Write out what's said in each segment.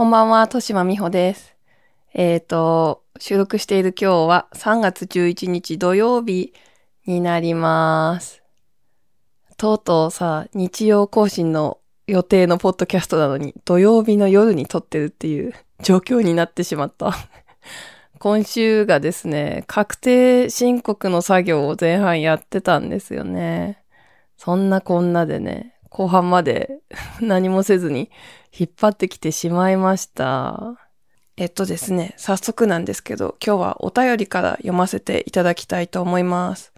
こんばんは、としまみほです。えっ、と、収録している今日は3月11日土曜日になります。とうとうさ、日曜更新の予定のポッドキャストなのに土曜日の夜に撮ってるっていう状況になってしまった。今週がですね、確定申告の作業を前半やってたんですよね。そんなこんなでね、後半まで 何もせずに引っ張ってきてしまいました。えっとですね、早速なんですけど、今日はお便りから読ませていただきたいと思います。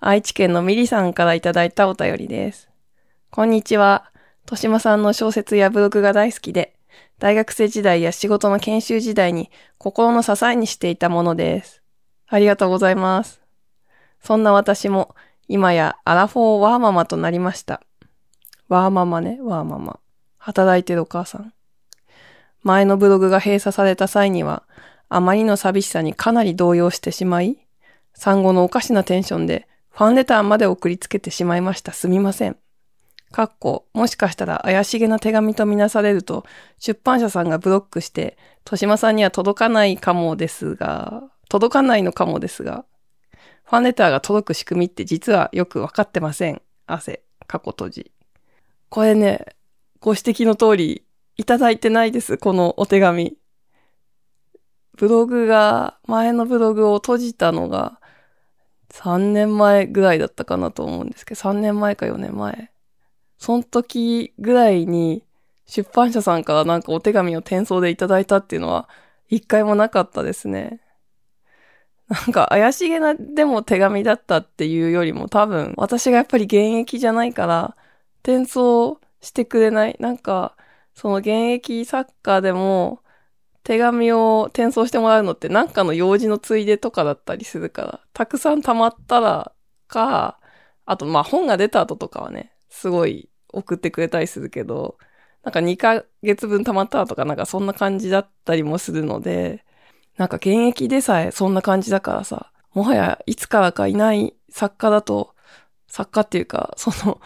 愛知県のミリさんからいただいたお便りです。こんにちは。としまさんの小説やブログが大好きで、大学生時代や仕事の研修時代に心の支えにしていたものです。ありがとうございます。そんな私も今やアラフォーワーママとなりました。ワーママね、ワーママ。働いてるお母さん。前のブログが閉鎖された際には、あまりの寂しさにかなり動揺してしまい、産後のおかしなテンションでファンレターまで送りつけてしまいました。すみません。かっこ、もしかしたら怪しげな手紙とみなされると、出版社さんがブロックして、豊島さんには届かないかもですが、届かないのかもですが、ファンレターが届く仕組みって実はよくわかってません。汗、過去閉じ。これね、ご指摘の通り、いただいてないです、このお手紙。ブログが、前のブログを閉じたのが、3年前ぐらいだったかなと思うんですけど、3年前か4年前。その時ぐらいに、出版社さんからなんかお手紙を転送でいただいたっていうのは、一回もなかったですね。なんか怪しげなでも手紙だったっていうよりも多分私がやっぱり現役じゃないから転送してくれない？なんかその現役作家でも手紙を転送してもらうのってなんかの用事のついでとかだったりするからたくさん溜まったらか、あとまあ本が出た後とかはね、すごい送ってくれたりするけど、なんか2ヶ月分溜まったとかなんかそんな感じだったりもするので、なんか現役でさえそんな感じだからさ、もはやいつからかいない作家だと、作家っていうか、その、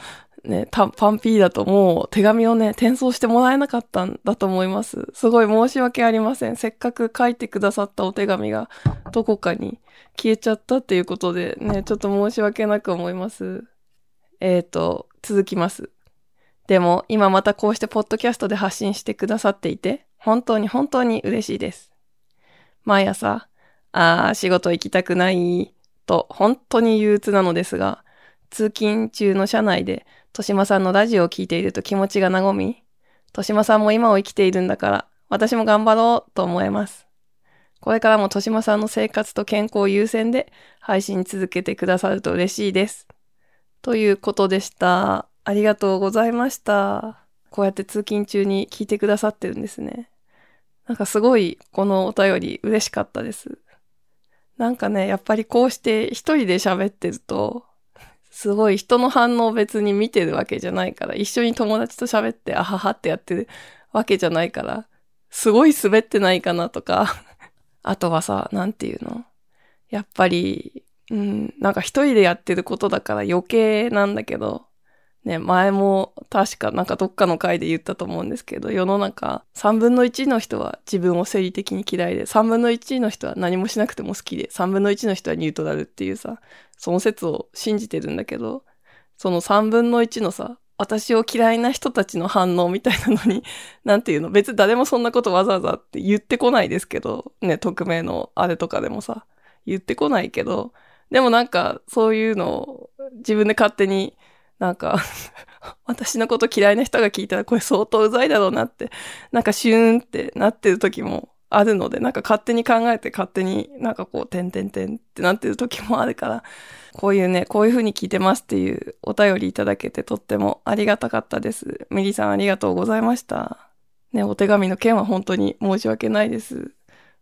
ね、パンピーだともう手紙をね、転送してもらえなかったんだと思います。すごい申し訳ありません。せっかく書いてくださったお手紙がどこかに消えちゃったっていうことでね、ちょっと申し訳なく思います。えーと、続きます。でも今またこうしてポッドキャストで発信してくださっていて、本当に本当に嬉しいです。毎朝、ああ、仕事行きたくない、と本当に憂鬱なのですが、通勤中の車内で、としまさんのラジオを聞いていると気持ちが和み、としまさんも今を生きているんだから、私も頑張ろうと思えます。これからもとしまさんの生活と健康を優先で配信続けてくださると嬉しいです。ということでした。ありがとうございました。こうやって通勤中に聞いてくださってるんですね。なんかすごいこのお便り嬉しかったです。なんかね、やっぱりこうして一人で喋ってると、すごい人の反応別に見てるわけじゃないから、一緒に友達と喋ってあははってやってるわけじゃないから、すごい滑ってないかなとか、あとはさ、なんていうの？やっぱり、うん、なんか一人でやってることだから余計なんだけど、ね、前も確かなんかどっかの回で言ったと思うんですけど、世の中3分の1の人は自分を生理的に嫌いで、3分の1の人は何もしなくても好きで、3分の1の人はニュートラルっていうさ、その説を信じてるんだけど、その3分の1のさ、私を嫌いな人たちの反応みたいなのに、なんていうの、別に誰もそんなことわざわざって言ってこないですけど、ね、匿名のあれとかでもさ、言ってこないけど、でもなんかそういうのを自分で勝手になんか 私のこと嫌いな人が聞いたらこれ相当うざいだろうなって、なんかシューンってなってる時もあるので、なんか勝手に考えて勝手になんかこう、てんてんてんってなってる時もあるから、こういうね、こういう風に聞いてますっていうお便りいただけてとってもありがたかったです。ミリさんありがとうございました。ね、お手紙の件は本当に申し訳ないです。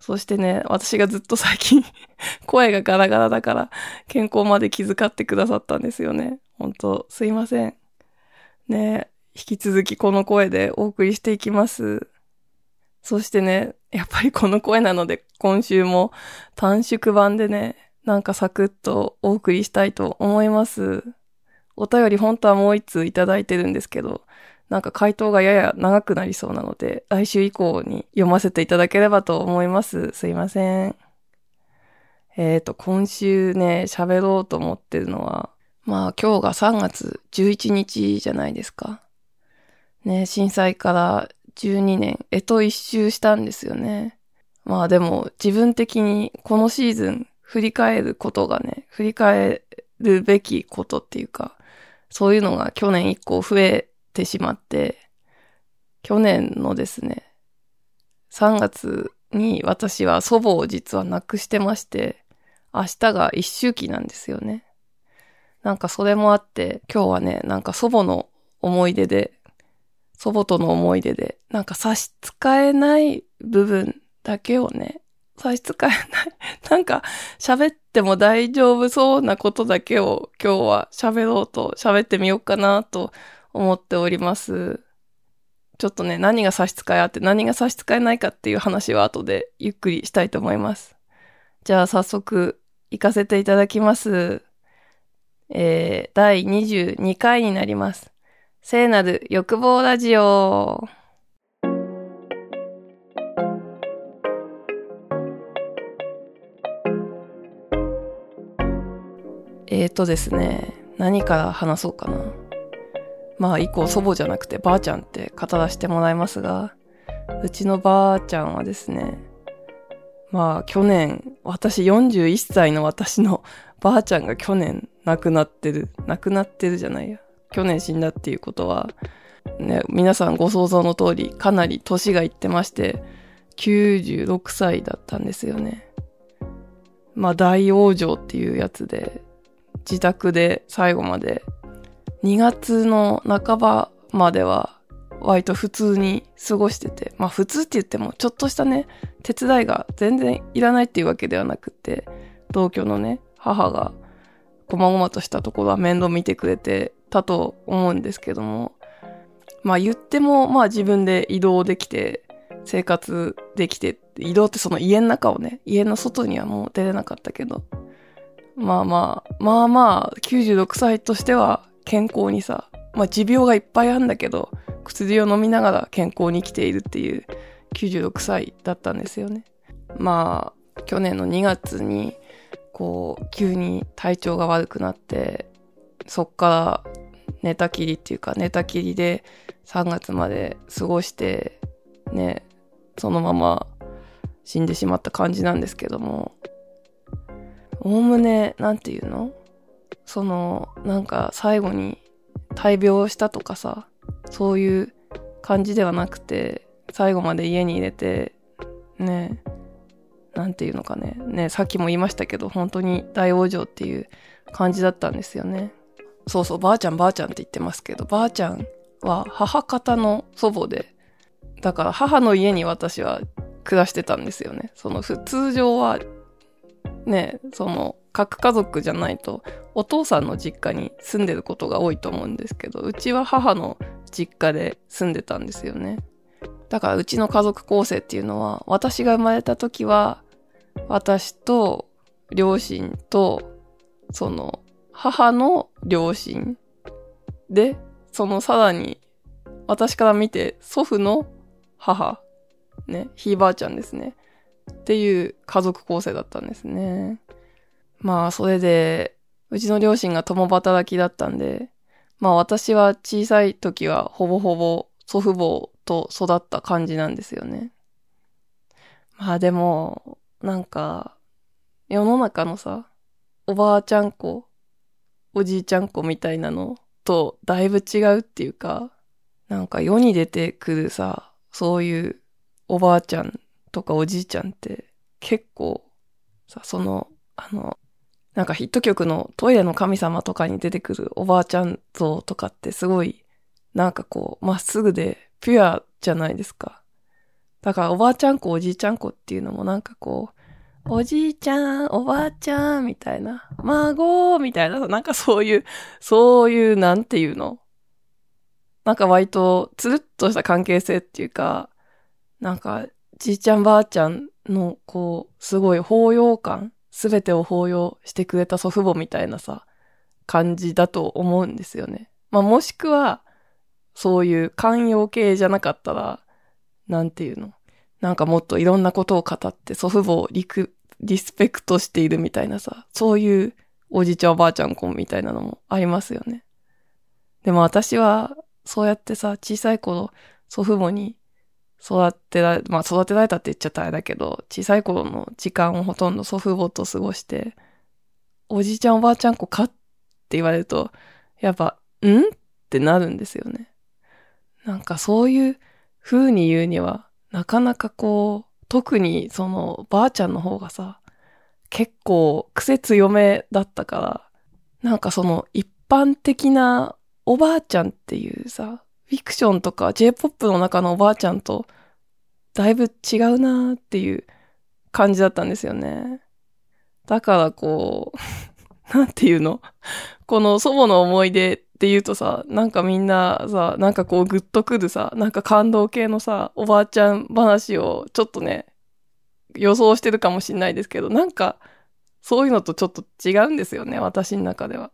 そしてね、私がずっと最近 声がガラガラだから健康まで気遣ってくださったんですよね。本当すいません。ね、引き続きこの声でお送りしていきます。そしてね、やっぱりこの声なので今週も短縮版でね、なんかサクッとお送りしたいと思います。お便り本当はもう一通いただいてるんですけど、なんか回答がやや長くなりそうなので、来週以降に読ませていただければと思います。すいません。えっ、ー、と、今週ね、喋ろうと思ってるのは、まあ今日が3月11日じゃないですか。ね、震災から12年、えと一周したんですよね。まあでも自分的にこのシーズン振り返ることがね、振り返るべきことっていうか、そういうのが去年以降増えてしまって、去年のですね、3月に私は祖母を実は亡くしてまして、明日が一周期なんですよね。なんかそれもあって、今日はね、なんか祖母の思い出で、祖母との思い出で、なんか差し支えない部分だけをね、差し支えない。なんか喋っても大丈夫そうなことだけを今日は喋ろうと喋ってみようかなと思っております。ちょっとね、何が差し支えあって何が差し支えないかっていう話は後でゆっくりしたいと思います。じゃあ早速行かせていただきます。えー、第22回になります。聖なる欲望ラジオ。えーとですね、何から話そうかな。まあ、以降祖母じゃなくてばあちゃんって語らせてもらいますが、うちのばあちゃんはですね、まあ、去年、私41歳の私のばあちゃんが去年亡くなってる。亡くなってるじゃないや。去年死んだっていうことは、ね、皆さんご想像の通り、かなり年がいってまして、96歳だったんですよね。まあ、大往生っていうやつで、自宅で最後まで、2月の半ばまでは割と普通に過ごしてて、まあ普通って言ってもちょっとしたね、手伝いが全然いらないっていうわけではなくて、同居のね、母が細々としたところは面倒見てくれてたと思うんですけども、まあ言ってもまあ自分で移動できて、生活できて、移動ってその家の中をね、家の外にはもう出れなかったけど、まあまあ、まあまあ、96歳としては健康にさ、まあ持病がいっぱいあるんだけど、薬を飲みながら健康に生きているっていう96歳だったんですよね。まあ、去年の2月に、こう、急に体調が悪くなって、そっから寝たきりっていうか、寝たきりで3月まで過ごして、ね、そのまま死んでしまった感じなんですけども、おおむね、なんていうの？その、なんか最後に大病したとかさ、そういう感じではなくて、最後まで家に入れて、ね、なんていうのかね、ね、さっきも言いましたけど、本当に大往生っていう感じだったんですよね。そうそう、ばあちゃんばあちゃんって言ってますけど、ばあちゃんは母方の祖母で、だから母の家に私は暮らしてたんですよね。その普通常はね、その、核家族じゃないと、お父さんの実家に住んでることが多いと思うんですけど、うちは母の実家で住んでたんですよね。だからうちの家族構成っていうのは、私が生まれた時は、私と両親と、その、母の両親で、そのさらに、私から見て祖父の母、ね、ひいばあちゃんですね。っていう家族構成だったんですね。まあ、それで、うちの両親が共働きだったんで、まあ私は小さい時はほぼほぼ祖父母と育った感じなんですよね。まあでも、なんか、世の中のさ、おばあちゃん子、おじいちゃん子みたいなのとだいぶ違うっていうか、なんか世に出てくるさ、そういうおばあちゃんとかおじいちゃんって結構さ、その、あの、なんかヒット曲のトイレの神様とかに出てくるおばあちゃん像とかってすごい、なんかこう、まっすぐでピュアじゃないですか。だからおばあちゃん子おじいちゃん子っていうのもなんかこう、おじいちゃん、おばあちゃん、みたいな、孫、みたいな、なんかそういう、そういう、なんていうの？なんか割と、つるっとした関係性っていうか、なんか、じいちゃんばあちゃんの、こう、すごい包容感、すべてを包容してくれた祖父母みたいなさ、感じだと思うんですよね。まあ、もしくは、そういう寛容系じゃなかったら、なんていうの？なんかもっといろんなことを語って祖父母をリク、リスペクトしているみたいなさ、そういうおじいちゃんおばあちゃん子みたいなのもありますよね。でも私は、そうやってさ、小さい頃、祖父母に育てられ、まあ育てられたって言っちゃったあれだけど、小さい頃の時間をほとんど祖父母と過ごして、おじいちゃんおばあちゃん子かって言われると、やっぱ、ん？ってなるんですよね。なんかそういう風に言うには、なかなかこう、特にそのばあちゃんの方がさ、結構癖強めだったから、なんかその一般的なおばあちゃんっていうさ、フィクションとか J-POP の中のおばあちゃんとだいぶ違うなーっていう感じだったんですよね。だからこう、なんていうの？この祖母の思い出って言うとさ、なんかみんなさ、なんかこうグッとくるさ、なんか感動系のさ、おばあちゃん話をちょっとね、予想してるかもしんないですけど、なんか、そういうのとちょっと違うんですよね、私の中では。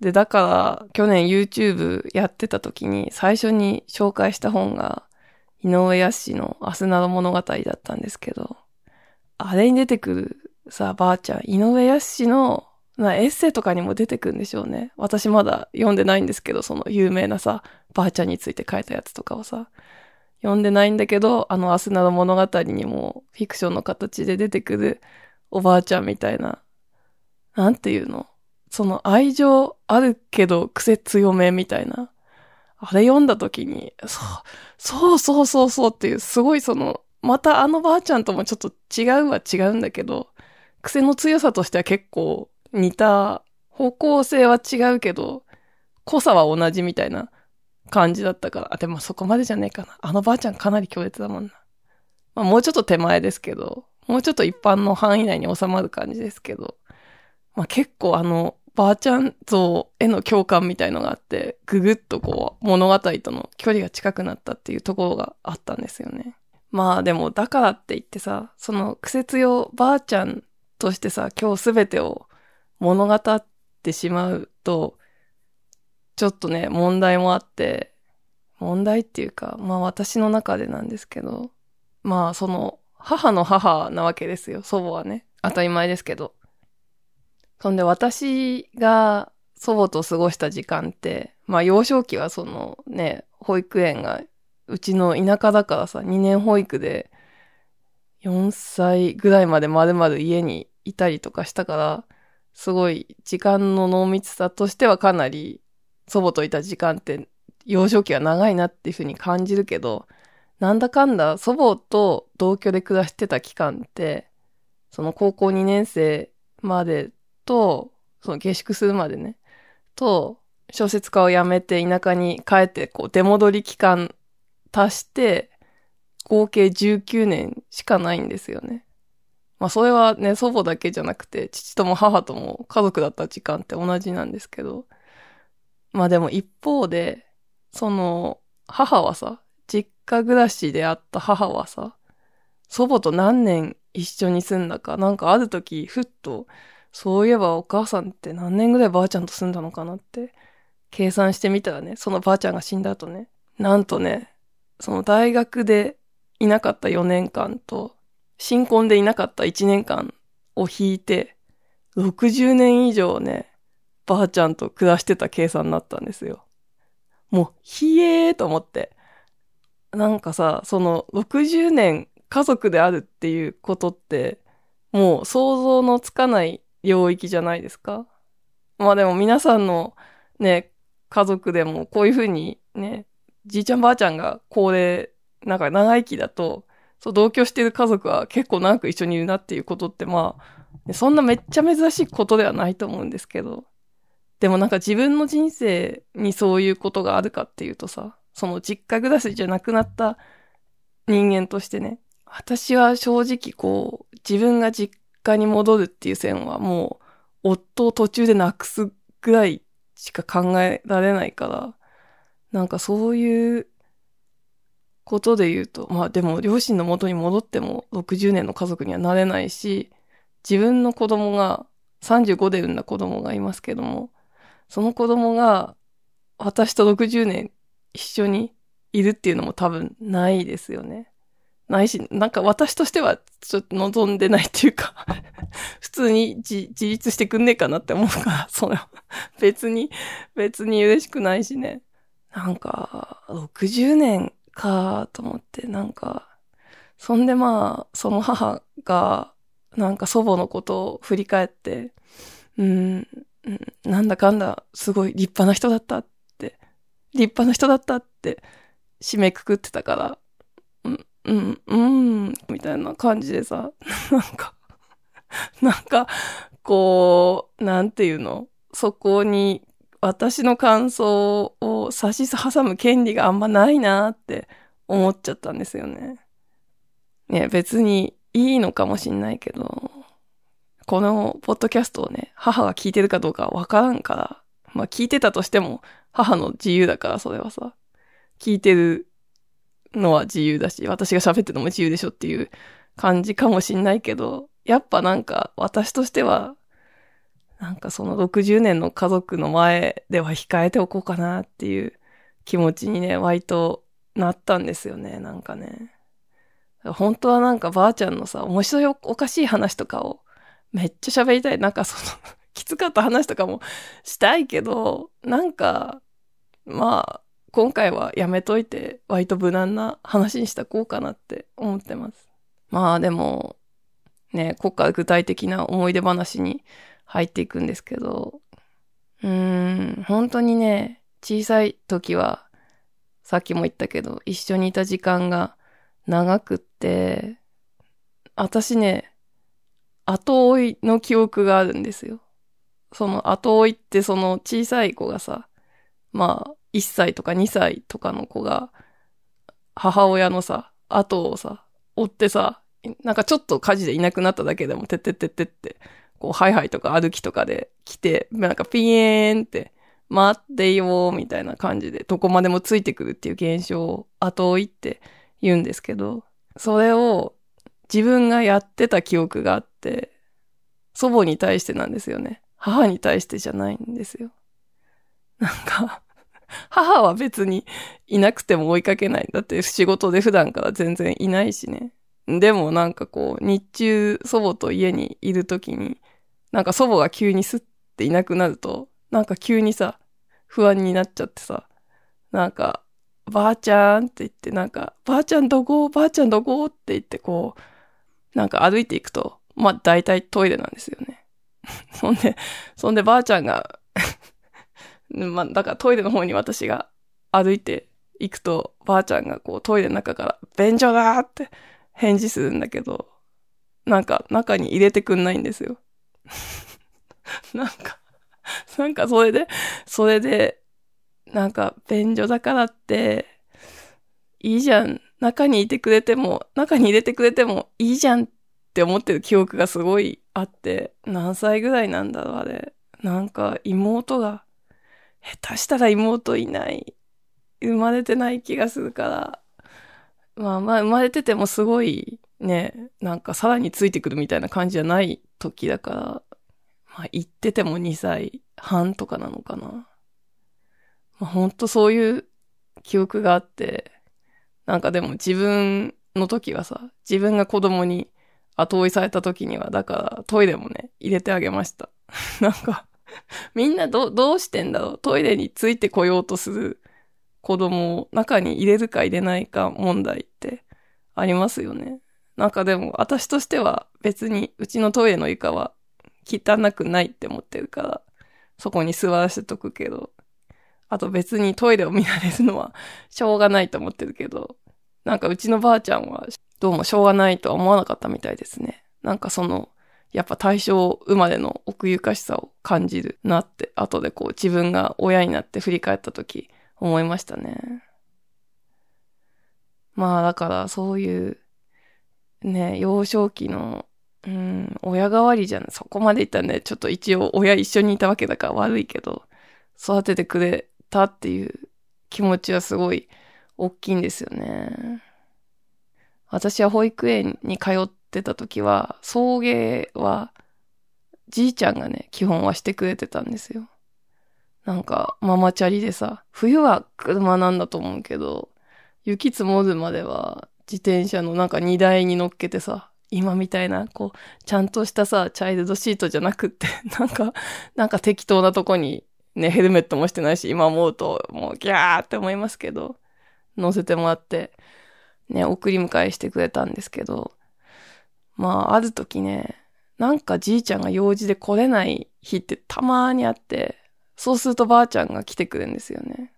で、だから、去年 YouTube やってた時に、最初に紹介した本が、井上康のアスナの物語だったんですけど、あれに出てくるさ、ばあちゃん、井上康のなエッセイとかにも出てくるんでしょうね。私まだ読んでないんですけど、その有名なさ、ばあちゃんについて書いたやつとかをさ、読んでないんだけど、あのアスナの物語にもフィクションの形で出てくるおばあちゃんみたいな、なんていうの？その愛情あるけど癖強めみたいな。あれ読んだ時に、そう、そうそうそうそうっていう、すごいその、またあのばあちゃんともちょっと違うは違うんだけど、癖の強さとしては結構似た、方向性は違うけど、濃さは同じみたいな感じだったから。あ、でもそこまでじゃねえかな。あのばあちゃんかなり強烈だもんな。まあもうちょっと手前ですけど、もうちょっと一般の範囲内に収まる感じですけど、まあ結構あの、ばあちゃん像への共感みたいのがあって、ぐぐっとこう、物語との距離が近くなったっていうところがあったんですよね。まあでも、だからって言ってさ、その苦節用ばあちゃんとしてさ、今日すべてを物語ってしまうと、ちょっとね、問題もあって、問題っていうか、まあ私の中でなんですけど、まあその、母の母なわけですよ、祖母はね。当たり前ですけど。そんで私が祖母と過ごした時間って、まあ幼少期はそのね、保育園がうちの田舎だからさ、2年保育で4歳ぐらいまでまるまる家にいたりとかしたから、すごい時間の濃密さとしてはかなり祖母といた時間って幼少期は長いなっていうふうに感じるけど、なんだかんだ祖母と同居で暮らしてた期間って、その高校2年生までと、その下宿するまでね、と、小説家を辞めて田舎に帰って、こう、出戻り期間足して、合計19年しかないんですよね。まあそれはね、祖母だけじゃなくて、父とも母とも家族だった時間って同じなんですけど、まあでも一方で、その、母はさ、実家暮らしであった母はさ、祖母と何年一緒に住んだか、なんかある時、ふっと、そういえばお母さんって何年ぐらいばあちゃんと住んだのかなって、計算してみたらね、そのばあちゃんが死んだ後ね、なんとね、その大学でいなかった4年間と、新婚でいなかった1年間を引いて、60年以上ね、ばあちゃんと暮らしてた計算になったんですよ。もう、ひえーと思って。なんかさ、その60年家族であるっていうことって、もう想像のつかない領域じゃないですか。まあでも皆さんのね、家族でもこういうふうにね、じいちゃんばあちゃんが高齢、なんか長生きだと、そう、同居してる家族は結構長く一緒にいるなっていうことって、まあ、そんなめっちゃ珍しいことではないと思うんですけど、でもなんか自分の人生にそういうことがあるかっていうとさ、その実家暮らしじゃなくなった人間としてね、私は正直こう、自分が実家に戻るっていう線はもう、夫を途中で亡くすぐらいしか考えられないから、なんかそういうことで言うと、まあでも両親の元に戻っても60年の家族にはなれないし、自分の子供が35で産んだ子供がいますけども、その子供が私と60年一緒にいるっていうのも多分ないですよね。ないし、なんか私としてはちょっと望んでないっていうか 普通に自立してくんねえかなって思うから、それ別に、別に嬉しくないしね。なんか、60年かと思って、なんか、そんでまあ、その母が、なんか祖母のことを振り返って、うん、なんだかんだ、すごい立派な人だったって、立派な人だったって締めくくってたから、うん、うん、うん、みたいな感じでさ、なんか、なんか、こう、なんていうの？そこに私の感想を差し挟む権利があんまないなって思っちゃったんですよね。ね、別にいいのかもしんないけど、このポッドキャストをね、母が聞いてるかどうかわからんから、まあ聞いてたとしても母の自由だから、それはさ、聞いてるのは自由だし、私が喋ってるのも自由でしょっていう感じかもしんないけど、やっぱなんか私としては、なんかその60年の家族の前では控えておこうかなっていう気持ちにね、割となったんですよね、なんかね。本当はなんかばあちゃんのさ、面白いおかしい話とかをめっちゃ喋りたい。なんかその きつかった話とかもしたいけど、なんか、まあ、今回はやめといて、割と無難な話にしたこうかなって思ってます。まあでも、ね、こっから具体的な思い出話に入っていくんですけど、うーん、本当にね、小さい時は、さっきも言ったけど、一緒にいた時間が長くって、私ね、後追いの記憶があるんですよ。その後追いってその小さい子がさ、まあ、1歳とか2歳とかの子が、母親のさ、後をさ、追ってさ、なんかちょっと火事でいなくなっただけでも、てってってってって、こう、ハイハイとか歩きとかで来て、なんかピーンって、待ってよーみたいな感じで、どこまでもついてくるっていう現象を後追いって言うんですけど、それを自分がやってた記憶があって、祖母に対してなんですよね。母に対してじゃないんですよ。なんか母は別にいなくても追いかけない。だって仕事で普段から全然いないしね。でもなんかこう、日中祖母と家にいるときに、なんか祖母が急にスッていなくなると、なんか急にさ、不安になっちゃってさ、なんか、ばあちゃんって言って、なんか、ばあちゃんどこ？ばあちゃんどこ？って言ってこう、なんか歩いていくと、まあ大体トイレなんですよね。そんで、そんでばあちゃんが まあ、だからトイレの方に私が歩いて行くと、ばあちゃんがこうトイレの中から、便所だって返事するんだけど、なんか中に入れてくんないんですよ。なんか、なんかそれで、それで、なんか便所だからって、いいじゃん。中にいてくれても、中に入れてくれてもいいじゃんって思ってる記憶がすごいあって、何歳ぐらいなんだろう、あれ。なんか妹が下手したら妹いない。生まれてない気がするから。まあまあ、生まれててもすごいね、なんかさらについてくるみたいな感じじゃない時だから、まあ言ってても2歳半とかなのかな。まあほんとそういう記憶があって、なんかでも自分の時はさ、自分が子供に後追いされた時には、だからトイレもね、入れてあげました。なんか、みんなど、どうしてんだろう？トイレについてこようとする子供を中に入れるか入れないか問題ってありますよね。なんかでも私としては別にうちのトイレの床は汚くないって思ってるから、そこに座らせとくけど、あと別にトイレを見られるのはしょうがないと思ってるけど、なんかうちのばあちゃんはどうもしょうがないとは思わなかったみたいですね。なんかそのやっぱ大正生まれの奥ゆかしさを感じるなって、後でこう自分が親になって振り返った時思いましたね。まあだからそういうね、幼少期の、うん、親代わりじゃん。そこまで言ったらね、ちょっと一応親一緒にいたわけだから悪いけど、育ててくれたっていう気持ちはすごい大きいんですよね。私は保育園に通ってた時は、送迎は、じいちゃんがね、基本はしてくれてたんですよ。なんか、ママチャリでさ、冬は車なんだと思うけど、雪積もるまでは自転車のなんか荷台に乗っけてさ、今みたいな、こう、ちゃんとしたさ、チャイルドシートじゃなくって、なんか、なんか適当なとこに、ね、ヘルメットもしてないし、今思うと、もうギャーって思いますけど、乗せてもらって、ね、送り迎えしてくれたんですけど、まあ、ある時ね、なんかじいちゃんが用事で来れない日ってたまーにあって、そうするとばあちゃんが来てくれるんですよね。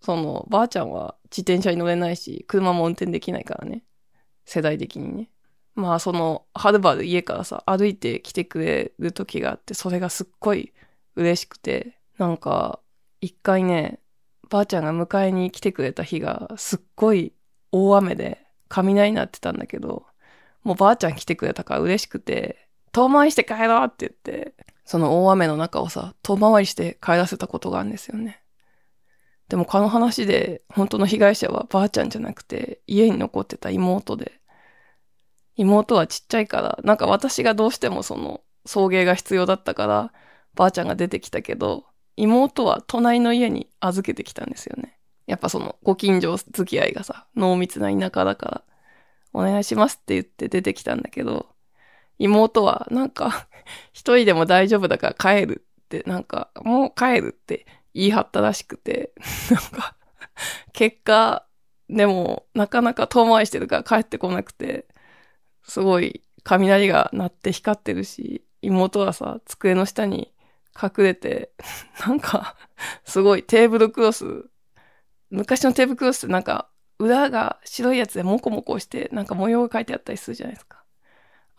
その、ばあちゃんは自転車に乗れないし、車も運転できないからね。世代的にね。まあ、その、はるばる家からさ、歩いて来てくれる時があって、それがすっごい嬉しくて、なんか、一回ね、ばあちゃんが迎えに来てくれた日が、すっごい大雨で、雷鳴ってたんだけど、もうばあちゃん来てくれたから嬉しくて、遠回りして帰ろうって言って、その大雨の中をさ、遠回りして帰らせたことがあるんですよね。でもこの話で、本当の被害者はばあちゃんじゃなくて、家に残ってた妹で、妹はちっちゃいから、なんか私がどうしてもその、送迎が必要だったから、ばあちゃんが出てきたけど、妹は隣の家に預けてきたんですよね。やっぱその、ご近所付き合いがさ、濃密な田舎だから、お願いしますって言って出てきたんだけど、妹はなんか 一人でも大丈夫だから帰るって、なんか、もう帰るって言い張ったらしくて、なんか、結果、でも、なかなか遠回りしてるから帰ってこなくて、すごい雷が鳴って光ってるし、妹はさ、机の下に隠れて、なんか、すごいテーブルクロス、昔のテーブルクロスってなんか、裏が白いやつでモコモコして、なんか模様が書いてあったりするじゃないですか。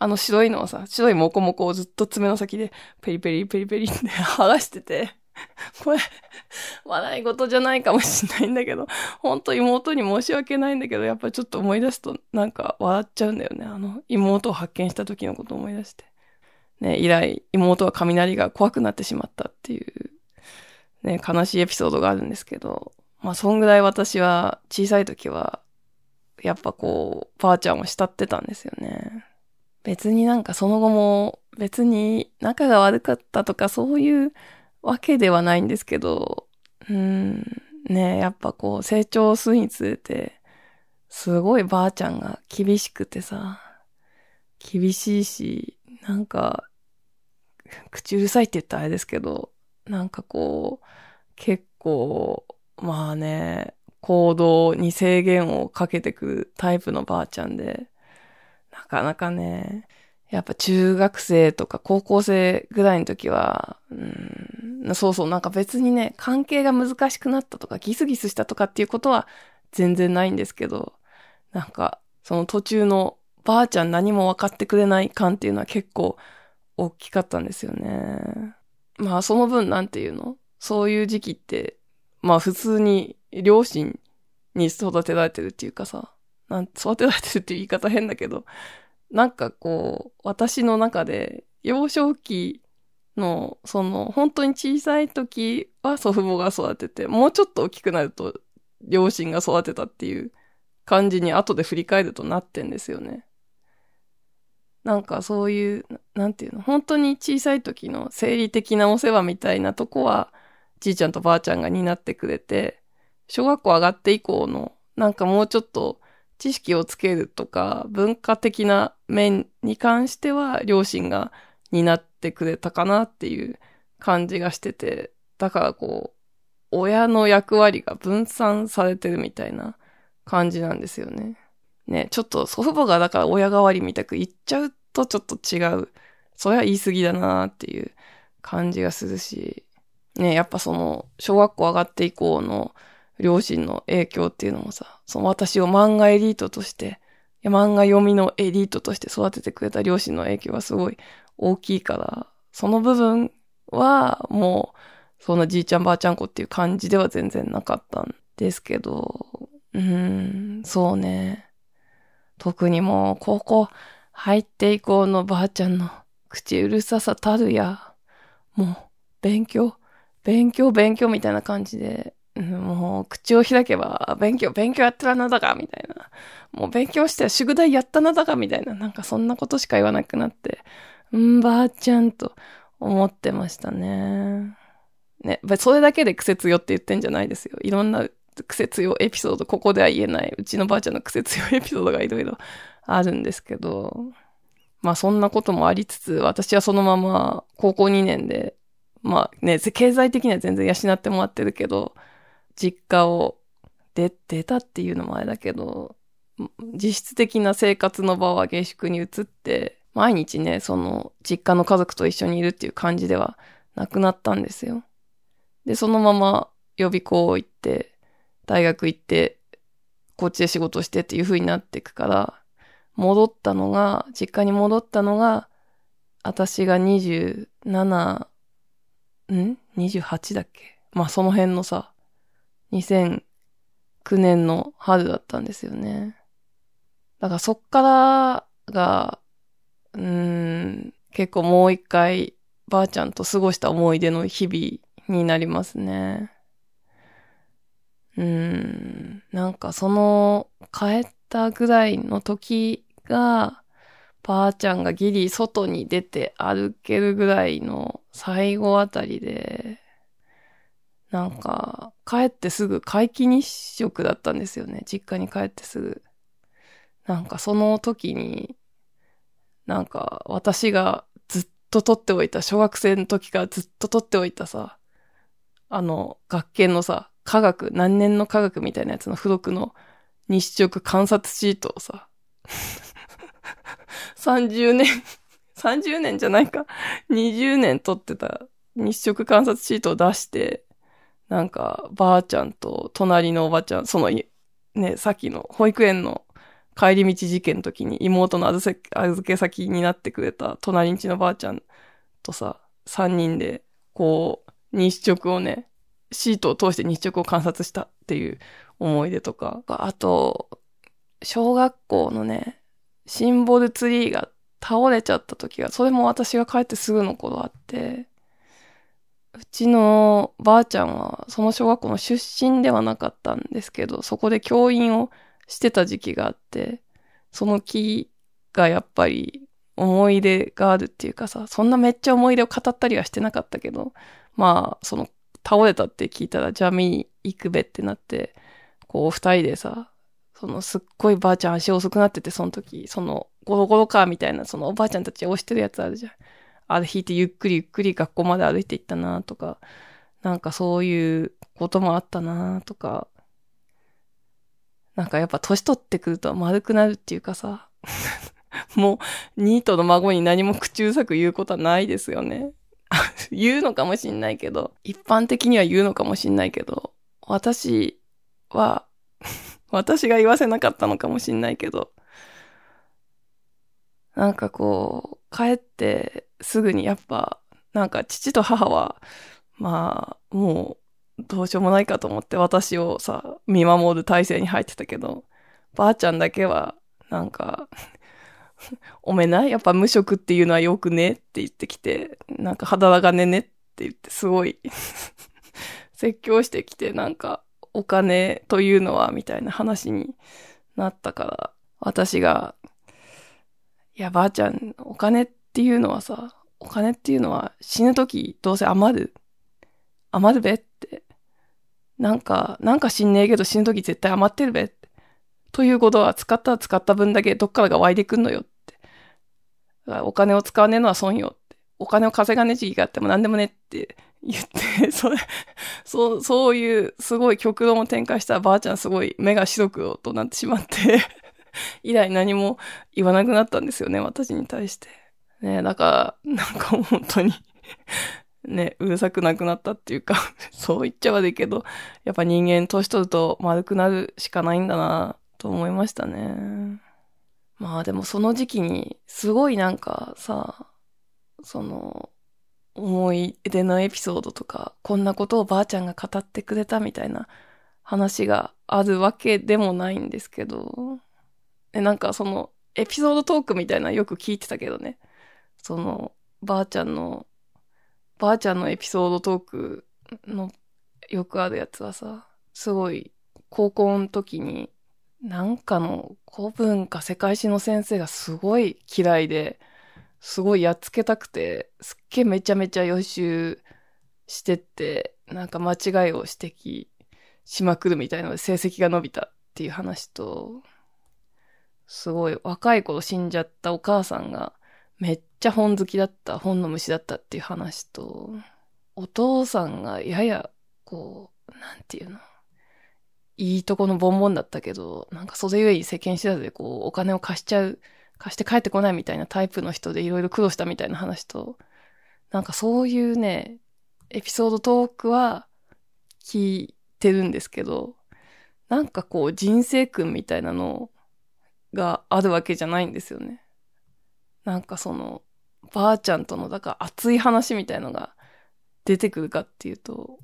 あの白いのをさ、白いモコモコをずっと爪の先でペリペリペリペリって剥がしてて、これ、笑い事じゃないかもしんないんだけど、ほんと妹に申し訳ないんだけど、やっぱちょっと思い出すとなんか笑っちゃうんだよね。あの、妹を発見した時のことを思い出して。ね、以来、妹は雷が怖くなってしまったっていう、ね、悲しいエピソードがあるんですけど、まあ、そんぐらい私は小さい時は、やっぱこう、ばあちゃんを慕ってたんですよね。別になんかその後も別に仲が悪かったとかそういうわけではないんですけど、うん、ねやっぱこう成長するにつれて、すごいばあちゃんが厳しくてさ、厳しいし、なんか、口うるさいって言ったらあれですけど、なんかこう、結構、まあね、行動に制限をかけてくタイプのばあちゃんで、なかなかね、やっぱ中学生とか高校生ぐらいの時は、うん、そうそう、なんか別にね、関係が難しくなったとか、ギスギスしたとかっていうことは全然ないんですけど、なんか、その途中のばあちゃん何も分かってくれない感っていうのは結構大きかったんですよね。まあその分なんていうの？そういう時期って、まあ普通に両親に育てられてるっていうかさ、なん育てられてるっていう言い方変だけど、なんかこう、私の中で、幼少期の、その、本当に小さい時は祖父母が育てて、もうちょっと大きくなると、両親が育てたっていう感じに後で振り返るとなってんですよね。なんかそういう、なんていうの、本当に小さい時の生理的なお世話みたいなとこは、じいちゃんとばあちゃんが担ってくれて、小学校上がって以降の、なんかもうちょっと知識をつけるとか、文化的な面に関しては、両親が担ってくれたかなっていう感じがしてて、だからこう、親の役割が分散されてるみたいな感じなんですよね。ね、ちょっと祖父母がだから親代わりみたく言っちゃうとちょっと違う。それは言い過ぎだなっていう感じがするし、ね、やっぱその、小学校上がって以降の両親の影響っていうのもさ、その私を漫画エリートとして、漫画読みのエリートとして育ててくれた両親の影響はすごい大きいから、その部分はもう、そんなじいちゃんばあちゃん子っていう感じでは全然なかったんですけど、うーん、そうね。特にもう、高校入って以降のばあちゃんの口うるささたるや、もう、勉強、勉強、勉強みたいな感じで、もう、口を開けば、勉強、勉強やってるなだか、みたいな。もう勉強して宿題やったなだか、みたいな。なんかそんなことしか言わなくなって、んばあちゃんと思ってましたね。ね、それだけで癖強って言ってんじゃないですよ。いろんな癖強エピソード、ここでは言えない、うちのばあちゃんの癖強エピソードがいろいろあるんですけど、まあそんなこともありつつ、私はそのまま高校2年で、まあね、経済的には全然養ってもらってるけど、実家を出、出たっていうのもあれだけど、実質的な生活の場は下宿に移って、毎日ね、その実家の家族と一緒にいるっていう感じではなくなったんですよ。で、そのまま予備校行って、大学行って、こっちで仕事してっていう風になっていくから、戻ったのが、実家に戻ったのが、私が27、ん ?28 だっけ？まあその辺のさ、2009年の春だったんですよね。だからそっからが、うん、結構もう一回ばあちゃんと過ごした思い出の日々になりますね。うん、なんかその帰ったぐらいの時が、ばあちゃんがギリ外に出て歩けるぐらいの最後あたりで、なんか、帰ってすぐ皆既日食だったんですよね。実家に帰ってすぐ。なんかその時に、なんか私がずっと撮っておいた、小学生の時からずっと撮っておいたさ、あの、学研のさ、科学、何年の科学みたいなやつの付録の日食観察シートをさ、30年30年じゃないか20年撮ってた日食観察シートを出して、なんか、ばあちゃんと隣のおばちゃん、その、ね、さっきの保育園の帰り道事件の時に妹の預け先になってくれた隣んちのばあちゃんとさ、三人で、こう、日食をね、シートを通して日食を観察したっていう思い出とか、あと、小学校のね、シンボルツリーが倒れちゃった時が、それも私が帰ってすぐの頃あって、うちのばあちゃんはその小学校の出身ではなかったんですけど、そこで教員をしてた時期があって、その木がやっぱり思い出があるっていうかさ、そんなめっちゃ思い出を語ったりはしてなかったけど、まあ、その倒れたって聞いたら、じゃあ見に行くべってなって、こう二人でさ、そのすっごいばあちゃん足遅くなってて、その時、そのゴロゴロカーみたいな、そのおばあちゃんたち押してるやつあるじゃん。あれ引いてゆっくりゆっくり学校まで歩いていったなとか、なんかそういうこともあったなとか、なんかやっぱ年取ってくると丸くなるっていうかさ、もう、ニートの孫に何も口うさく言うことはないですよね。言うのかもしんないけど、一般的には言うのかもしんないけど、私は、私が言わせなかったのかもしんないけど、なんかこう、帰ってすぐにやっぱ、なんか父と母は、まあ、もう、どうしようもないかと思って私をさ、見守る体制に入ってたけど、ばあちゃんだけは、なんか おめない、やっぱ無職っていうのはよくねって言ってきて、なんか肌がねねって言ってすごい 説教してきて、なんかお金というのはみたいな話になったから、私が、いやばあちゃん、お金ってっていうのはさ、お金っていうのは死ぬ時どうせ余る。余るべってなんか、なんか死んねえけど死ぬ時絶対余ってるべって。ということは使ったら使った分だけどっからが湧いてくんのよって。お金を使わねえのは損よって。お金を稼がねえ時期があっても何でもねって言って、それ、そう、そういうすごい極論を展開したばあちゃんすごい目が白くとなってしまって以来何も言わなくなったんですよね、私に対して。ねだから、なんか本当に ね、うるさくなくなったっていうか そう言っちゃ悪いけど、やっぱ人間年取ると丸くなるしかないんだなと思いましたね。まあでもその時期にすごいなんかさ、その思い出のエピソードとか、こんなことをばあちゃんが語ってくれたみたいな話があるわけでもないんですけど、え、なんかそのエピソードトークみたいなよく聞いてたけどね、そのばあちゃんのばあちゃんのエピソードトークのよくあるやつはさ、すごい高校の時になんかの古文か世界史の先生がすごい嫌いで、すごいやっつけたくて、すっげえめちゃめちゃ予習してって、なんか間違いを指摘しまくるみたいなので成績が伸びたっていう話と、すごい若い頃死んじゃったお母さんがめっちゃ本好きだった、本の虫だったっていう話と、お父さんがやや、こう、なんていうの、いいとこのボンボンだったけど、なんかそれゆえに世間知らずでこう、お金を貸しちゃう、貸して帰ってこないみたいなタイプの人でいろいろ苦労したみたいな話と、なんかそういうね、エピソードトークは聞いてるんですけど、なんかこう人生訓みたいなのがあるわけじゃないんですよね。なんかその、ばあちゃんとの、だから熱い話みたいのが出てくるかっていうと、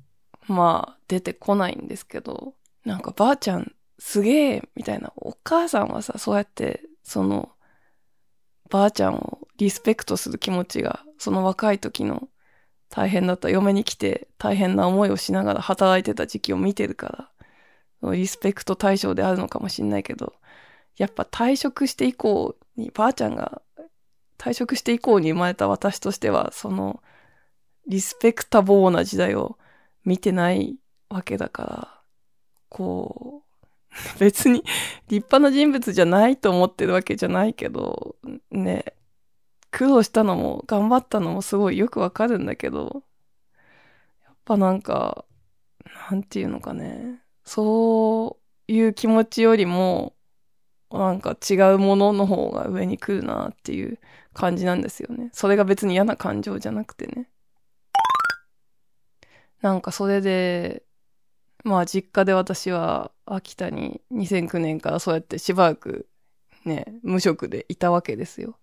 まあ出てこないんですけど、なんかばあちゃんすげえみたいな、お母さんはさ、そうやって、その、ばあちゃんをリスペクトする気持ちが、その若い時の大変だった嫁に来て大変な思いをしながら働いてた時期を見てるから、リスペクト対象であるのかもしんないけど、やっぱ退職して以降に、ばあちゃんが退職して以降に生まれた私としては、その、リスペクタボーな時代を見てないわけだから、こう、別に立派な人物じゃないと思ってるわけじゃないけど、ね、苦労したのも頑張ったのもすごいよくわかるんだけど、やっぱなんか、なんていうのかね、そういう気持ちよりも、なんか違うものの方が上に来るなっていう感じなんですよね。それが別に嫌な感情じゃなくてね。なんかそれで、まあ実家で私は秋田に2009年からそうやってしばらくね、無職でいたわけですよ。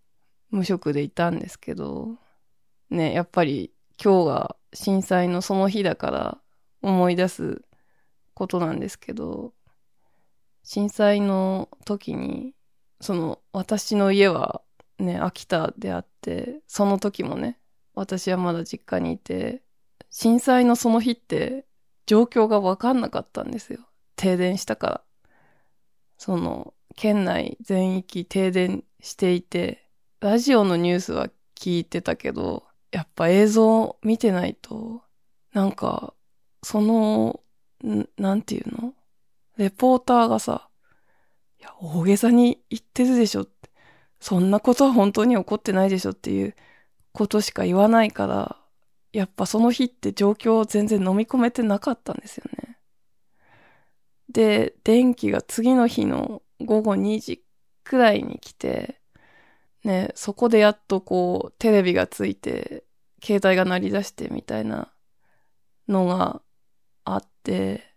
無職でいたんですけど、ね、やっぱり今日が震災のその日だから思い出すことなんですけど、震災の時に、その私の家はね、秋田であって、その時もね、私はまだ実家にいて、震災のその日って状況がわかんなかったんですよ。停電したから。その、県内全域停電していて、ラジオのニュースは聞いてたけど、やっぱ映像見てないと、なんか、その、なんていうの？レポーターがさ、いや、大げさに言ってるでしょって。そんなことは本当に起こってないでしょっていうことしか言わないから、やっぱその日って状況を全然飲み込めてなかったんですよね。で、電気が次の日の午後2時くらいに来て、ね、そこでやっとこう、テレビがついて、携帯が鳴り出してみたいなのがあって、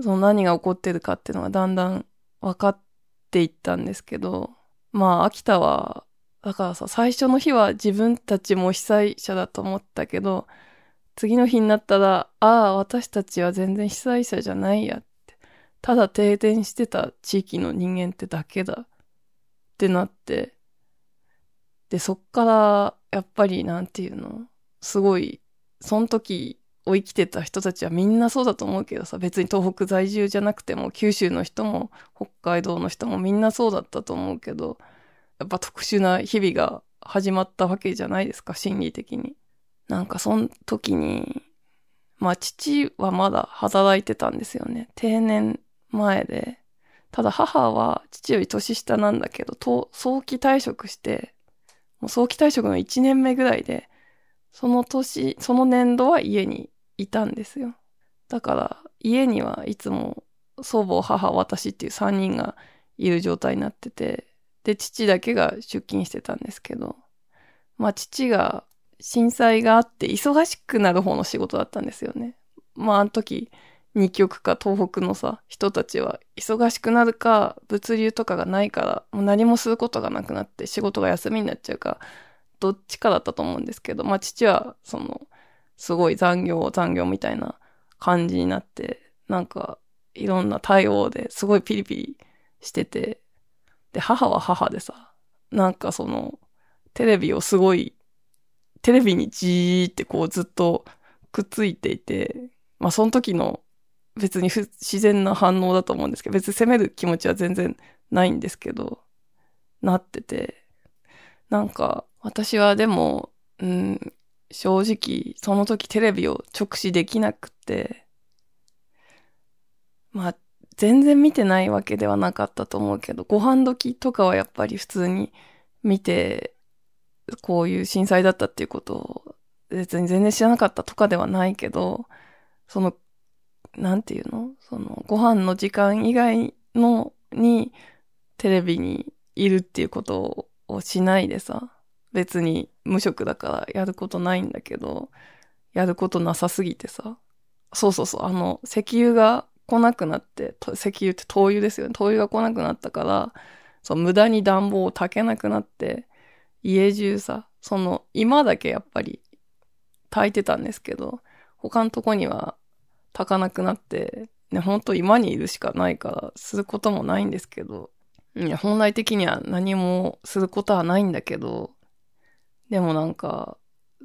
その何が起こってるかっていうのがだんだん分かっていったんですけど、まあ、秋田は、だからさ、最初の日は自分たちも被災者だと思ったけど、次の日になったら、ああ、私たちは全然被災者じゃないやって。ただ停電してた地域の人間ってだけだ。ってなって。で、そっから、やっぱり、なんていうの？すごい、その時、を生きてた人たちはみんなそうだと思うけどさ、別に東北在住じゃなくても、九州の人も、北海道の人もみんなそうだったと思うけど、やっぱ特殊な日々が始まったわけじゃないですか、心理的に。なんかその時に、まあ父はまだ働いてたんですよね。定年前で。ただ母は父より年下なんだけど、と早期退職して、もう早期退職の1年目ぐらいで、その年、その年度は家にいたんですよ。だから家にはいつも祖母、母、私っていう3人がいる状態になってて、で、父だけが出勤してたんですけど、まあ父が震災があって忙しくなる方の仕事だったんですよね。まああの時、二極か東北のさ、人たちは忙しくなるか、物流とかがないから、もう何もすることがなくなって仕事が休みになっちゃうか、どっちかだったと思うんですけど、まあ父は、その、すごい残業、残業みたいな感じになって、なんか、いろんな対応ですごいピリピリしてて、で、母は母でさ、なんかその、テレビをすごい、テレビにじーってこうずっとくっついていて、まあその時の別に不自然な反応だと思うんですけど、別に責める気持ちは全然ないんですけど、なってて、なんか私はでも、うん、正直、その時テレビを直視できなくて、まあ、全然見てないわけではなかったと思うけど、ご飯時とかはやっぱり普通に見て、こういう震災だったっていうことを別に全然知らなかったとかではないけど、その、なんていうの？その、ご飯の時間以外の、に、テレビにいるっていうことをしないでさ、別に無職だからやることないんだけど、やることなさすぎてさ。そうそうそう、あの、石油が来なくなって、石油って灯油ですよね。灯油が来なくなったから、そう、無駄に暖房を炊けなくなって、家中さ、その、今だけやっぱり炊いてたんですけど、他のとこには炊かなくなって、ね、ほんと今にいるしかないから、することもないんですけど、いや、本来的には何もすることはないんだけど、でもなんか、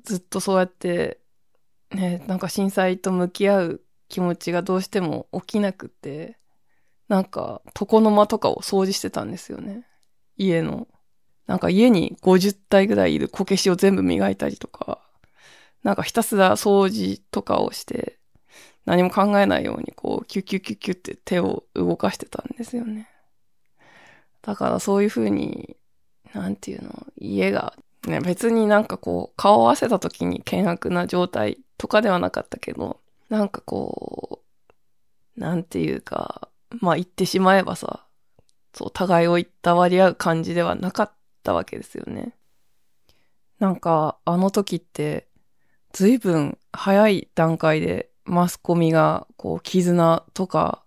ずっとそうやって、ね、なんか震災と向き合う気持ちがどうしても起きなくて、なんか、床の間とかを掃除してたんですよね。家の。なんか家に50体ぐらいいるこけしを全部磨いたりとか、なんかひたすら掃除とかをして、何も考えないようにこう、キュキュキュキュって手を動かしてたんですよね。だからそういう風に、なんていうの、家が、ね、別になんかこう、顔を合わせた時に険悪な状態とかではなかったけど、なんかこう、なんていうか、まあ言ってしまえばさ、そう、互いをいったわり合う感じではなかったわけですよね。なんか、あの時って、随分早い段階でマスコミが、こう、絆とか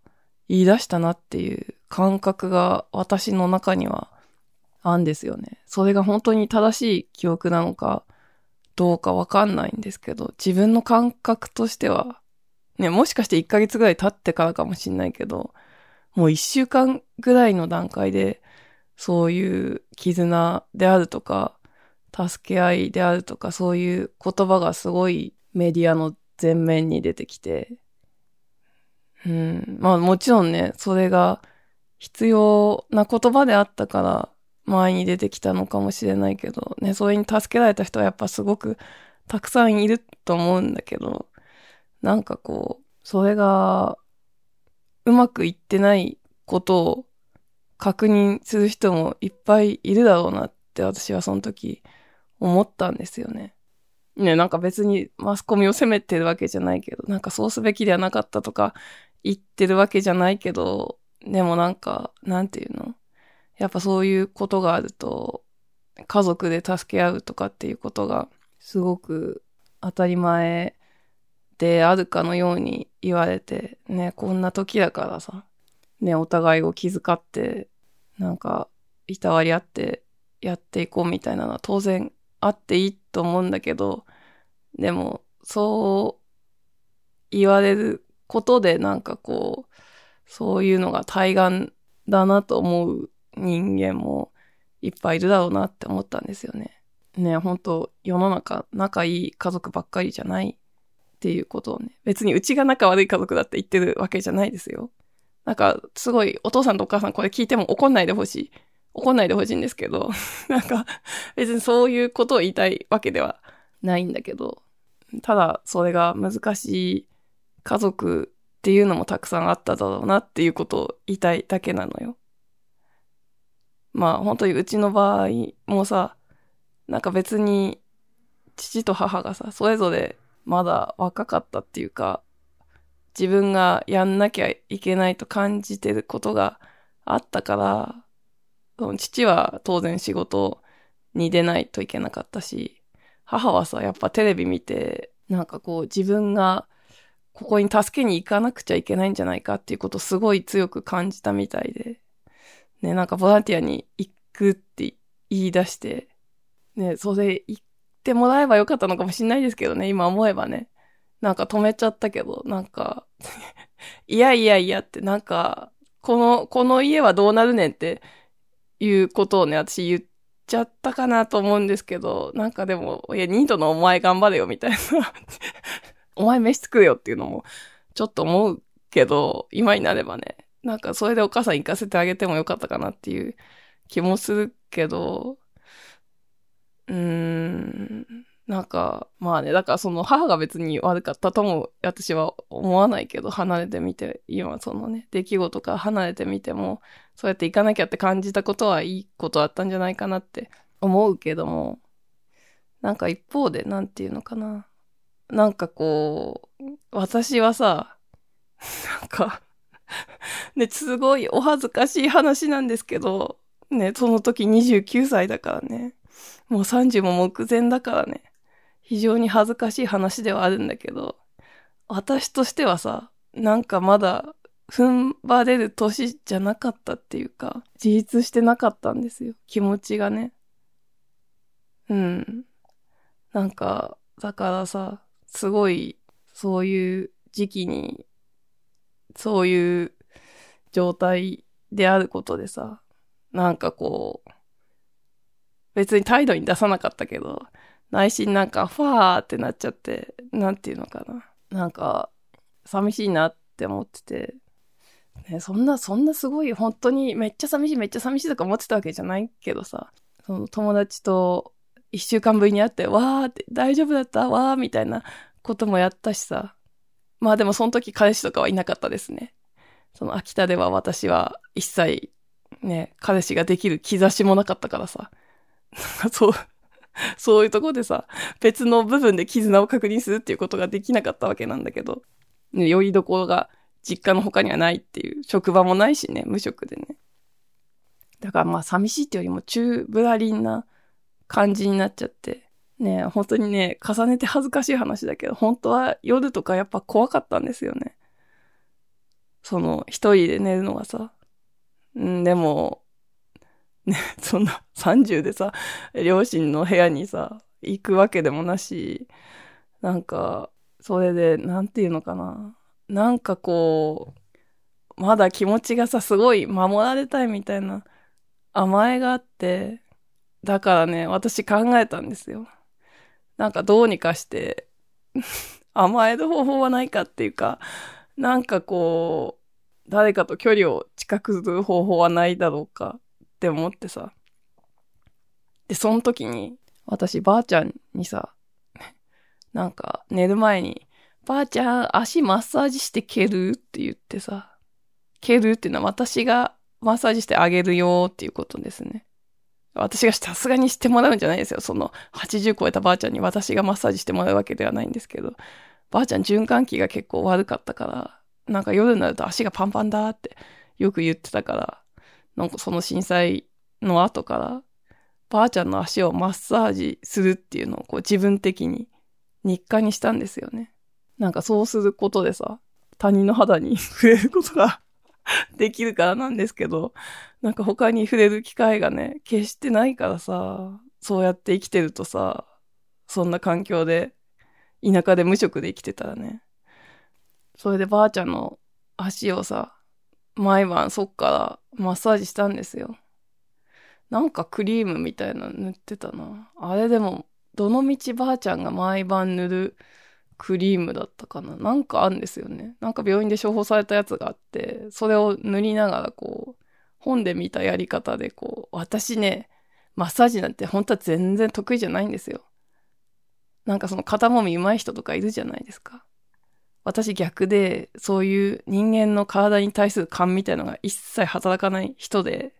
言い出したなっていう感覚が私の中にはあんですよね。それが本当に正しい記憶なのかどうかわかんないんですけど、自分の感覚としては、ね、もしかして1ヶ月ぐらい経ってからかもしんないけど、もう1週間ぐらいの段階で、そういう絆であるとか、助け合いであるとか、そういう言葉がすごいメディアの前面に出てきて、うん、まあもちろんね、それが必要な言葉であったから前に出てきたのかもしれないけど、ね、それに助けられた人はやっぱすごくたくさんいると思うんだけど、なんかこう、それがうまくいってないことを確認する人もいっぱいいるだろうなって私はその時思ったんですよね。ね、なんか別にマスコミを責めてるわけじゃないけど、なんかそうすべきではなかったとか言ってるわけじゃないけど、でもなんか、なんていうの？やっぱそういうことがあると、家族で助け合うとかっていうことが、すごく当たり前であるかのように言われて、ね、こんな時だからさ、ね、お互いを気遣って、なんか、いたわり合ってやっていこうみたいなのは当然あっていいと思うんだけど、でも、そう言われることでなんかこう、そういうのが対岸だなと思う人間もいっぱいいるだろうなって思ったんですよね。ね、本当世の中仲いい家族ばっかりじゃないっていうことをね。別にうちが仲悪い家族だって言ってるわけじゃないですよ。なんか、すごいお父さんとお母さんこれ聞いても怒んないでほしい。怒んないでほしいんですけど、なんか、別にそういうことを言いたいわけではないんだけど、ただ、それが難しい家族っていうのもたくさんあっただろうなっていうことを言いたいだけなのよ。まあ本当にうちの場合もさ、なんか別に父と母がさ、それぞれまだ若かったっていうか、自分がやんなきゃいけないと感じてることがあったから、父は当然仕事に出ないといけなかったし、母はさ、やっぱテレビ見て、なんかこう自分がここに助けに行かなくちゃいけないんじゃないかっていうことをすごい強く感じたみたいで、ね、なんかボランティアに行くって言い出して、ね、それ行ってもらえばよかったのかもしんないですけどね、今思えばね。なんか止めちゃったけど、なんか いやいやいやって、なんか、この、この家はどうなるねんっていうことをね、私言っちゃったかなと思うんですけど、なんかでも、いや、ニートのお前頑張れよみたいな お前飯作れよっていうのも、ちょっと思うけど、今になればね、なんかそれでお母さん行かせてあげてもよかったかなっていう気もするけど、うーん、なんか、まあね、だからその母が別に悪かったとも私は思わないけど、離れてみて、今そのね、出来事から離れてみても、そうやって行かなきゃって感じたことはいいことだったんじゃないかなって思うけども、なんか一方で、なんていうのかな。なんかこう、私はさ、なんか ね、すごいお恥ずかしい話なんですけど、ね、その時29歳だからね。もう30も目前だからね。非常に恥ずかしい話ではあるんだけど、私としてはさ、なんかまだ踏ん張れる年じゃなかったっていうか、自立してなかったんですよ。気持ちがね。うん。なんか、だからさ、すごい、そういう時期に、そういう状態であることでさ、なんかこう、別に態度に出さなかったけど、内心なんかファーってなっちゃって、なんていうのかな。なんか、寂しいなって思ってて、ね、そんな、そんなすごい、本当にめっちゃ寂しい、めっちゃ寂しいとか思ってたわけじゃないけどさ、その友達と一週間ぶりに会って、わーって、大丈夫だった？わーみたいなこともやったしさ。まあでもその時彼氏とかはいなかったですね。その秋田では私は一切ね、彼氏ができる兆しもなかったからさ。そう、そういうとこでさ、別の部分で絆を確認するっていうことができなかったわけなんだけど、ね、よりどころが実家の他にはないっていう、職場もないしね、無職でね。だからまあ寂しいってよりも中ぶらりんな感じになっちゃって。ね本当にね、重ねて恥ずかしい話だけど、本当は夜とかやっぱ怖かったんですよね。その、一人で寝るのがさ。んでも、ね、そんな30でさ、両親の部屋にさ、行くわけでもなし、なんか、それで、なんていうのかな。なんかこう、まだ気持ちがさ、すごい守られたいみたいな甘えがあって、だからね、私考えたんですよ。なんかどうにかして甘える方法はないかっていうか、なんかこう、誰かと距離を近くする方法はないだろうかって思ってさ。で、その時に、私ばあちゃんにさ、なんか寝る前に、ばあちゃん足マッサージして蹴るって言ってさ、蹴るっていうのは私がマッサージしてあげるよっていうことですね。私がさすがにしてもらうんじゃないですよ。その80超えたばあちゃんに私がマッサージしてもらうわけではないんですけど、ばあちゃん循環器が結構悪かったから、なんか夜になると足がパンパンだってよく言ってたから、なんかその震災の後から、ばあちゃんの足をマッサージするっていうのをこう自分的に日課にしたんですよね。なんかそうすることでさ、他人の肌に触れることが できるからなんですけど、なんか他に触れる機会がね、決してないからさ、そうやって生きてるとさ、そんな環境で、田舎で無職で生きてたらね。それでばあちゃんの足をさ、毎晩そっからマッサージしたんですよ。なんかクリームみたいなの塗ってたな。あれでも、どのみちばあちゃんが毎晩塗るクリームだったかな。なんかあるんですよね。なんか病院で処方されたやつがあって、それを塗りながらこう、本で見たやり方でこう、私ね、マッサージなんて本当は全然得意じゃないんですよ。なんかその肩もみ上手い人とかいるじゃないですか。私逆で、そういう人間の体に対する勘みたいのが一切働かない人で、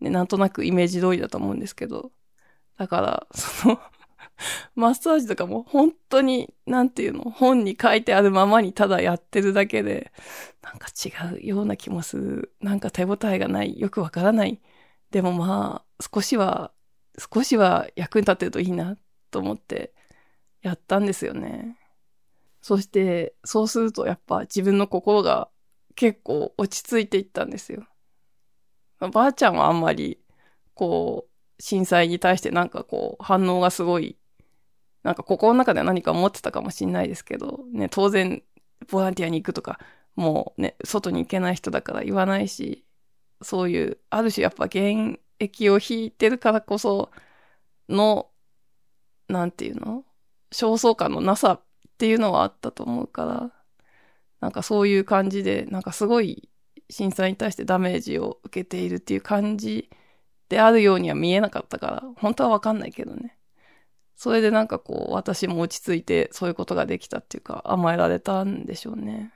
ね、なんとなくイメージ通りだと思うんですけど、だから、その マッサージとかも本当に、なんていうの、本に書いてあるままにただやってるだけで、なんか違うような気もする。なんか手応えがない。よくわからない。でもまあ、少しは、少しは役に立てるといいなと思ってやったんですよね。そして、そうするとやっぱ自分の心が結構落ち着いていったんですよ。ばあちゃんはあんまり、こう、震災に対してなんかこう、反応がすごいなんか心の中では何か思ってたかもしんないですけど、ね、当然、ボランティアに行くとか、もうね、外に行けない人だから言わないし、そういう、ある種やっぱ現役を引いてるからこその、なんていうの？焦燥感のなさっていうのはあったと思うから、なんかそういう感じで、なんかすごい震災に対してダメージを受けているっていう感じであるようには見えなかったから、本当はわかんないけどね。それでなんかこう、私も落ち着いてそういうことができたっていうか、甘えられたんでしょうね。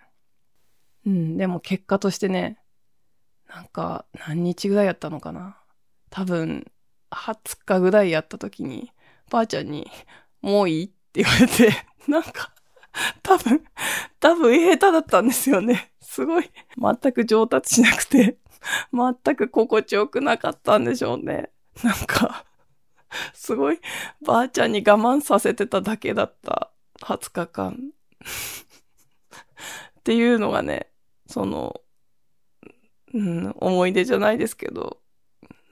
うん、でも結果としてね、なんか何日ぐらいやったのかな。多分、20日ぐらいやった時に、ばあちゃんに、もういいって言われて、なんか、多分、多分下手だったんですよね。すごい、全く上達しなくて、全く心地よくなかったんでしょうね。なんか、すごい、ばあちゃんに我慢させてただけだった20日間。っていうのがね、その、うん、思い出じゃないですけど、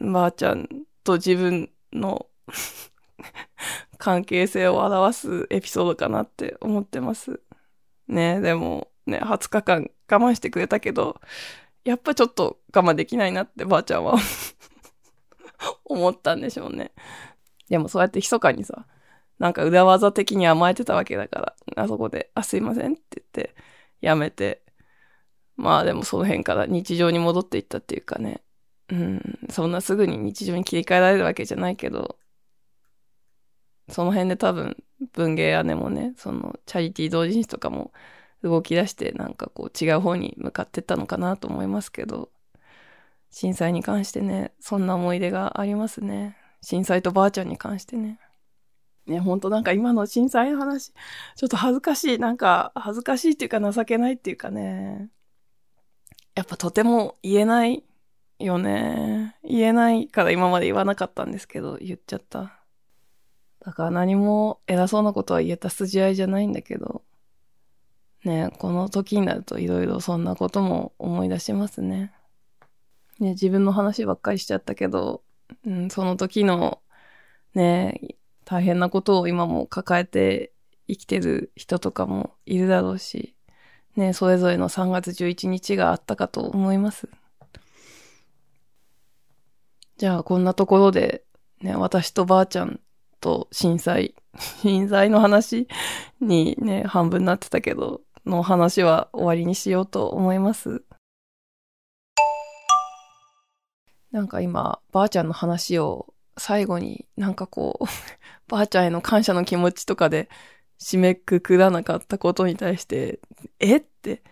ばあちゃんと自分の 関係性を表すエピソードかなって思ってます。ねでも、ね、20日間我慢してくれたけど、やっぱちょっと我慢できないなってばあちゃんは思ったんでしょうね。でもそうやって密かにさ、なんか裏技的に甘えてたわけだから、あそこで、あ、すいませんって言って、やめて、まあでもその辺から日常に戻っていったっていうかね、うん、そんなすぐに日常に切り替えられるわけじゃないけど、その辺で多分文芸姉もね、そのチャリティー同人誌とかも動き出してなんかこう違う方に向かってったのかなと思いますけど、震災に関してね、そんな思い出がありますね。震災とばあちゃんに関してね。ね、ほんとなんか今の震災の話、ちょっと恥ずかしい、なんか恥ずかしいっていうか情けないっていうかね、やっぱとても言えないよね。言えないから今まで言わなかったんですけど、言っちゃった。だから何も偉そうなことは言えた筋合いじゃないんだけど、ね、この時になるといろいろそんなことも思い出しますね。ね、自分の話ばっかりしちゃったけど、うん、その時のね、大変なことを今も抱えて生きてる人とかもいるだろうし、ね、それぞれの3月11日があったかと思います。じゃあ、こんなところで、ね、私とばあちゃんと震災、震災の話にね、半分なってたけど、の話は終わりにしようと思います。なんか今、ばあちゃんの話を最後になんかこう ばあちゃんへの感謝の気持ちとかで締めくくらなかったことに対して、えって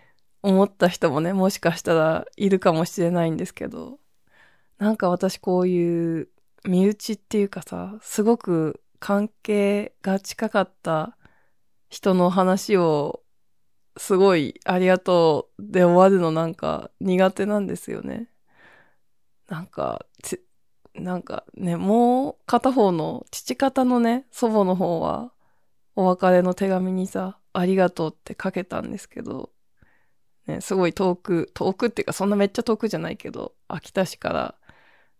思った人もね、もしかしたらいるかもしれないんですけど、なんか私こういう身内っていうかさ、すごく関係が近かった人の話をすごいありがとうで終わるのなんか苦手なんですよね。なんか、なんかね、もう片方の父方のね、祖母の方はお別れの手紙にさ、ありがとうって書けたんですけど、ね、すごい遠く、遠くっていうかそんなめっちゃ遠くじゃないけど、秋田市から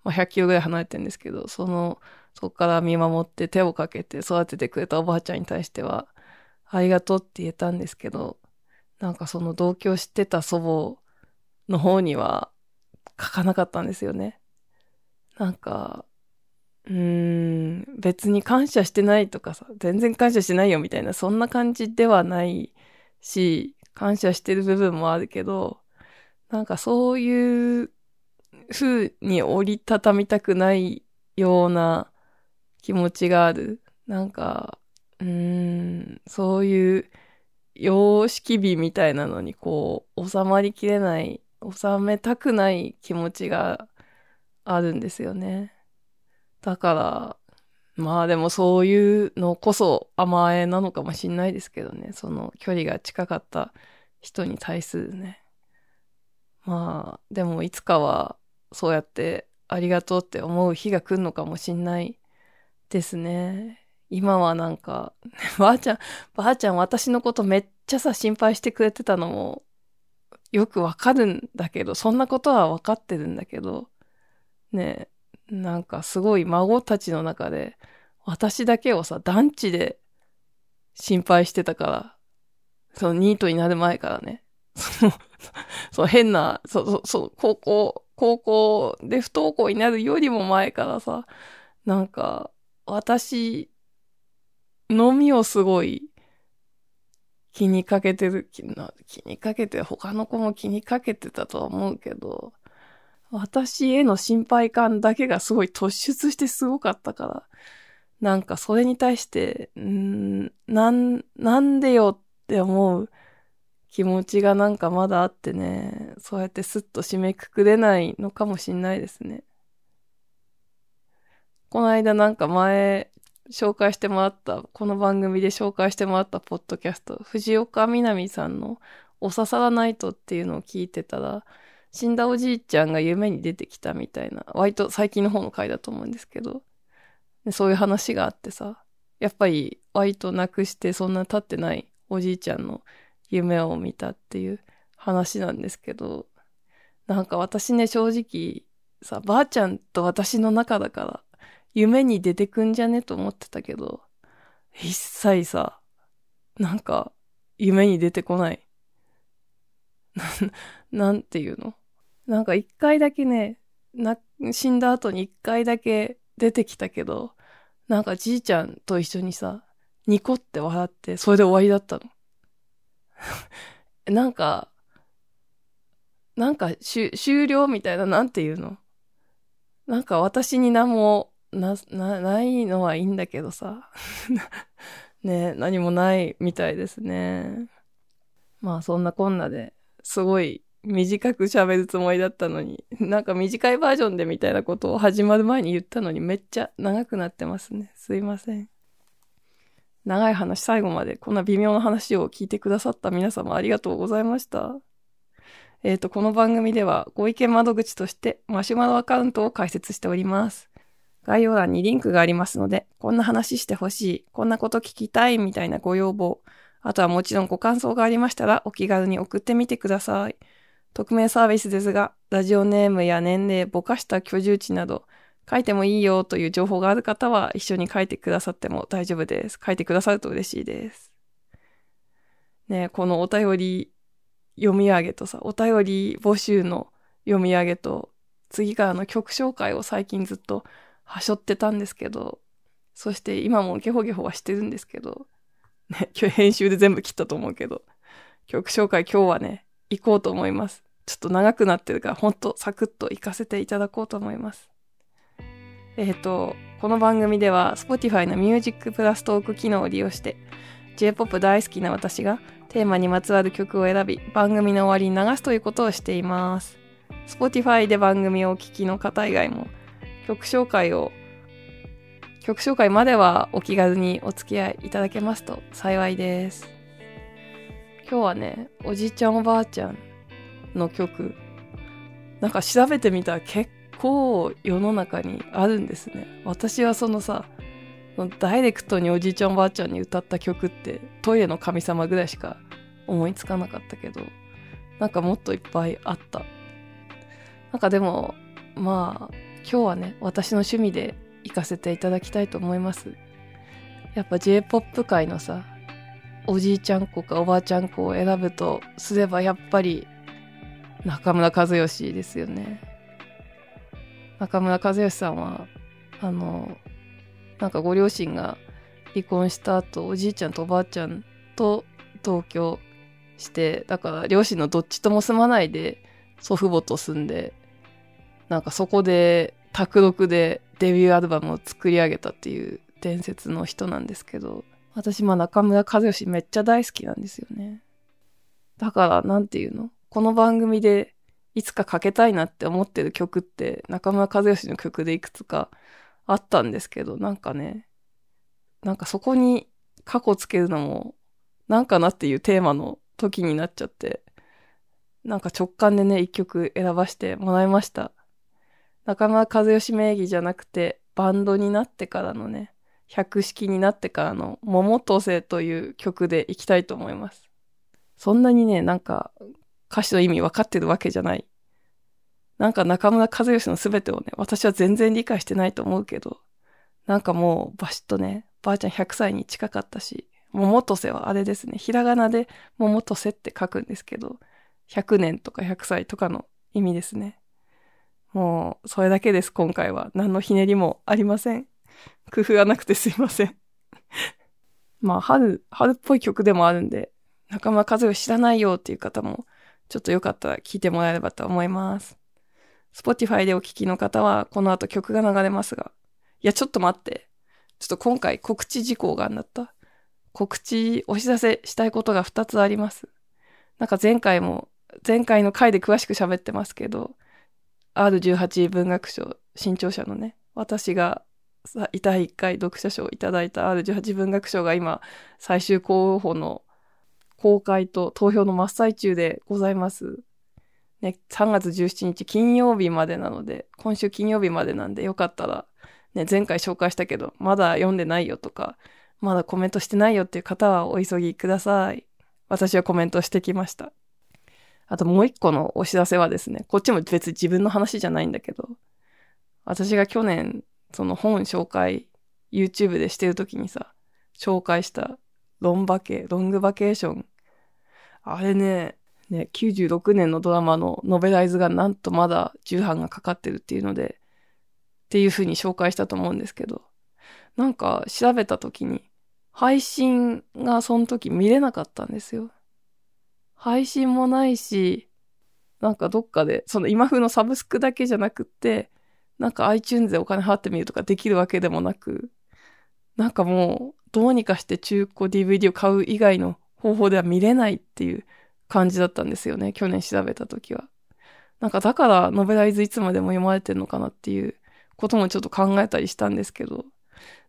まあ、100キロぐらい離れてるんですけど、その、そこから見守って手をかけて育ててくれたおばあちゃんに対しては、ありがとうって言えたんですけど、なんかその同居してた祖母の方には書かなかったんですよね。なんか、うーん、別に感謝してないとかさ、全然感謝してないよみたいな、そんな感じではないし、感謝してる部分もあるけど、なんかそういう風に折りたたみたくないような気持ちがある。なんか、うーん、そういう様式美みたいなのにこう、収まりきれない、収めたくない気持ちがあるんですよね。だから、まあでもそういうのこそ甘えなのかもしんないですけどね。その距離が近かった人に対するね。まあ、でもいつかはそうやってありがとうって思う日が来るのかもしんないですね。今はなんか、ばあちゃん、ばあちゃん私のことめっちゃさ心配してくれてたのもよくわかるんだけど、そんなことはわかってるんだけど、ねなんかすごい孫たちの中で私だけをさ、団地で心配してたから、そのニートになる前からね。その、そう、変な、そう、そう、そう、高校、高校で不登校になるよりも前からさ、なんか、私のみをすごい気にかけてる、気にかけて、他の子も気にかけてたとは思うけど、私への心配感だけがすごい突出してすごかったから、なんかそれに対して、んなん、なんでよって思う気持ちがなんかまだあってね、そうやってスッと締めくくれないのかもしんないですね。この間なんか前紹介してもらった、この番組で紹介してもらったポッドキャスト、藤岡みなみさんのおささらナイトっていうのを聞いてたら、死んだおじいちゃんが夢に出てきたみたいな、割と最近の方の回だと思うんですけど、そういう話があってさ、やっぱり割と亡くしてそんな経ってないおじいちゃんの夢を見たっていう話なんですけど、なんか私ね、正直さ、ばあちゃんと私の中だから、夢に出てくんじゃねと思ってたけど、一切さ、なんか、夢に出てこない。ななんていうの？なんか一回だけね、な、死んだ後に一回だけ出てきたけど、なんかじいちゃんと一緒にさ、ニコって笑って、それで終わりだったの。なんか、なんか、終了みたいな、なんていうの？なんか私に何も、な、な、ないのはいいんだけどさ。ね何もないみたいですね。まあそんなこんなで、すごい短く喋るつもりだったのに、なんか短いバージョンでみたいなことを始まる前に言ったのにめっちゃ長くなってますね。すいません。長い話最後までこんな微妙な話を聞いてくださった皆様ありがとうございました。えっ、と、この番組ではご意見窓口としてマシュマロアカウントを開設しております。概要欄にリンクがありますので、こんな話してほしい、こんなこと聞きたいみたいなご要望、あとはもちろんご感想がありましたらお気軽に送ってみてください。匿名サービスですが、ラジオネームや年齢、ぼかした居住地など、書いてもいいよという情報がある方は一緒に書いてくださっても大丈夫です。書いてくださると嬉しいです。ねこのお便り読み上げとさ、お便り募集の読み上げと、次からの曲紹介を最近ずっとはしょってたんですけど、そして今もゲホゲホはしてるんですけど、ね、今日編集で全部切ったと思うけど、曲紹介今日はね、行こうと思います。ちょっと長くなってるから、ほんとサクッと行かせていただこうと思います。えっ、と、この番組では Spotify の Music プラストーク機能を利用して、J-POP 大好きな私がテーマにまつわる曲を選び、番組の終わりに流すということをしています。Spotify で番組をお聴きの方以外も、曲紹介を、曲紹介まではお気軽にお付き合いいただけますと幸いです。今日はね、おじいちゃんおばあちゃんの曲、なんか調べてみたら結構世の中にあるんですね。私はそのさ、ダイレクトにおじいちゃんおばあちゃんに歌った曲ってトイレの神様ぐらいしか思いつかなかったけど、なんかもっといっぱいあった。なんかでも、まあ、今日はね、私の趣味で行かせていただきたいと思います。やっぱ J-POP 界のさ、おじいちゃん子かおばあちゃん子を選ぶとすればやっぱり中村和義ですよね。中村和義さんは、あの、なんかご両親が離婚した後、おじいちゃんとおばあちゃんと同居して、だから両親のどっちとも住まないで祖父母と住んで、なんかそこで卓録でデビューアルバムを作り上げたっていう伝説の人なんですけど、私まあ中村和義めっちゃ大好きなんですよね。だから、なんていうの？この番組でいつかかけたいなって思ってる曲って中村和義の曲でいくつかあったんですけど、なんかね、なんかそこに過去つけるのもなんかなっていうテーマの時になっちゃって、なんか直感でね、一曲選ばせてもらいました。中村和義名義じゃなくて、バンドになってからのね、百式になってからの桃とせという曲でいきたいと思います。そんなにね、なんか歌詞の意味分かってるわけじゃない。なんか中村和義の全てをね、私は全然理解してないと思うけど、なんかもうバシッとね、ばあちゃん100歳に近かったし、桃とせはあれですね、ひらがなで桃とせって書くんですけど、100年とか100歳とかの意味ですね。もう、それだけです、今回は。何のひねりもありません。工夫がなくてすいません。まあ、春、春っぽい曲でもあるんで、中村和義知らないよっていう方も、ちょっとよかったら聞いてもらえればと思います。Spotify でお聴きの方は、この後曲が流れますが。いや、ちょっと待って。ちょっと今回告知事項がなった。告知、お知らせしたいことが2つあります。なんか前回も、前回の回で詳しく喋ってますけど、R18 文学賞新潮社のね、私が第1回読者賞をいただいた R18 文学賞が今、最終候補の公開と投票の真っ最中でございます。ね、3月17日金曜日までなので、今週金曜日までなんでよかったら、ね、前回紹介したけど、まだ読んでないよとか、まだコメントしてないよっていう方はお急ぎください。私はコメントしてきました。あともう一個のお知らせはですね、こっちも別に自分の話じゃないんだけど、私が去年、その本紹介、YouTube でしてる時にさ、紹介したロンバケ、ロングバケーション。あれね、ね、96年のドラマのノベライズがなんとまだ重版がかかってるっていうので、っていう風に紹介したと思うんですけど、なんか調べた時に、配信がその時見れなかったんですよ。配信もないし、なんかどっかで、その今風のサブスクだけじゃなくって、なんか iTunes でお金払ってみるとかできるわけでもなく、なんかもう、どうにかして中古 DVD を買う以外の方法では見れないっていう感じだったんですよね。去年調べた時は。なんかだからノベライズいつまでも読まれてんのかなっていうこともちょっと考えたりしたんですけど、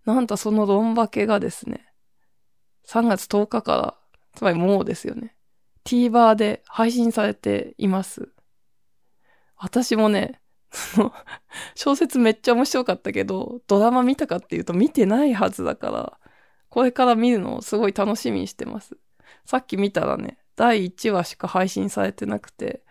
なんとそのロンバケがですね、3月10日から、つまりもうですよね。TVer で配信されています。私もね、その、小説めっちゃ面白かったけど、ドラマ見たかっていうと見てないはずだから、これから見るのをすごい楽しみにしてます。さっき見たらね、第1話しか配信されてなくて、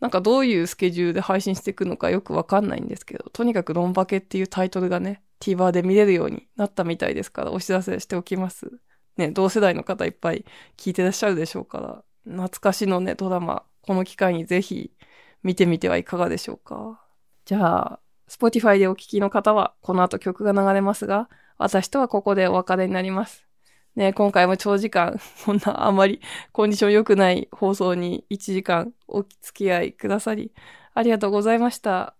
なんかどういうスケジュールで配信していくのかよくわかんないんですけど、とにかくロンバケっていうタイトルがね、TVer で見れるようになったみたいですから、お知らせしておきます。ね、同世代の方いっぱい聞いてらっしゃるでしょうから、懐かしのね、ドラマ、この機会にぜひ見てみてはいかがでしょうか。じゃあ、Spotify でお聴きの方は、この後曲が流れますが、私とはここでお別れになります。ね、今回も長時間、こんなあまりコンディション良くない放送に1時間お付き合いくださり、ありがとうございました。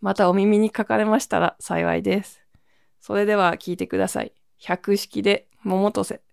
またお耳にかかれましたら幸いです。それでは聞いてください。百式で桃とせ。